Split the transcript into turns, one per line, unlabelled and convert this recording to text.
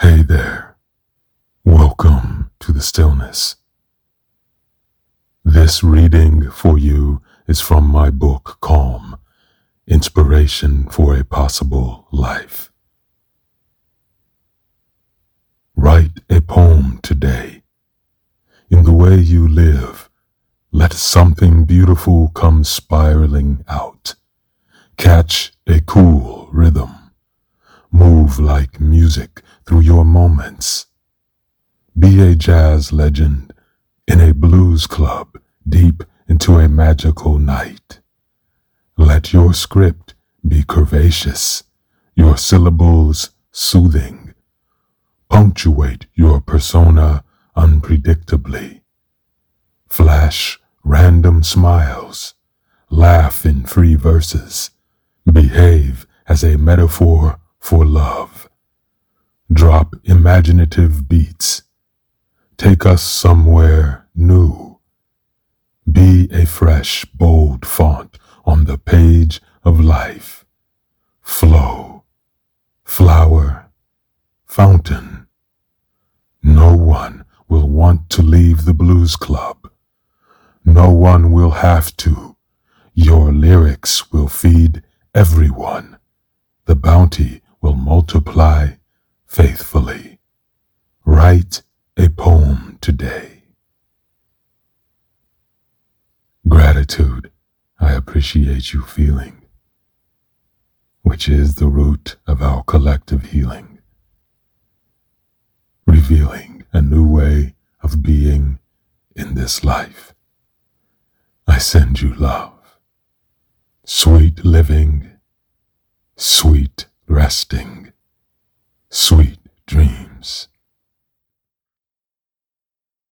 Hey there. Welcome to the stillness. This reading for you is from my book, Calm Inspiration for a Possible Life. Write a poem today. In the way you live, let something beautiful come spiraling out. Catch a cool rhythm. Move like music through your moments. Be a jazz legend in a blues club deep into a magical night. Let your script be curvaceous, your syllables soothing. Punctuate your persona unpredictably. Flash random smiles. Laugh in free verses. Behave as a metaphor for love. Drop imaginative beats. Take us somewhere new. Be a fresh, bold font on the page of life. Flow. Flower. Fountain. No one will want to leave the blues club. No one will have to. Your lyrics will feed everyone. The bounty will multiply faithfully. Write a poem today. Gratitude, I appreciate you feeling, which is the root of our collective healing, revealing a new way of being in this life. I send you love, sweet living, resting, sweet.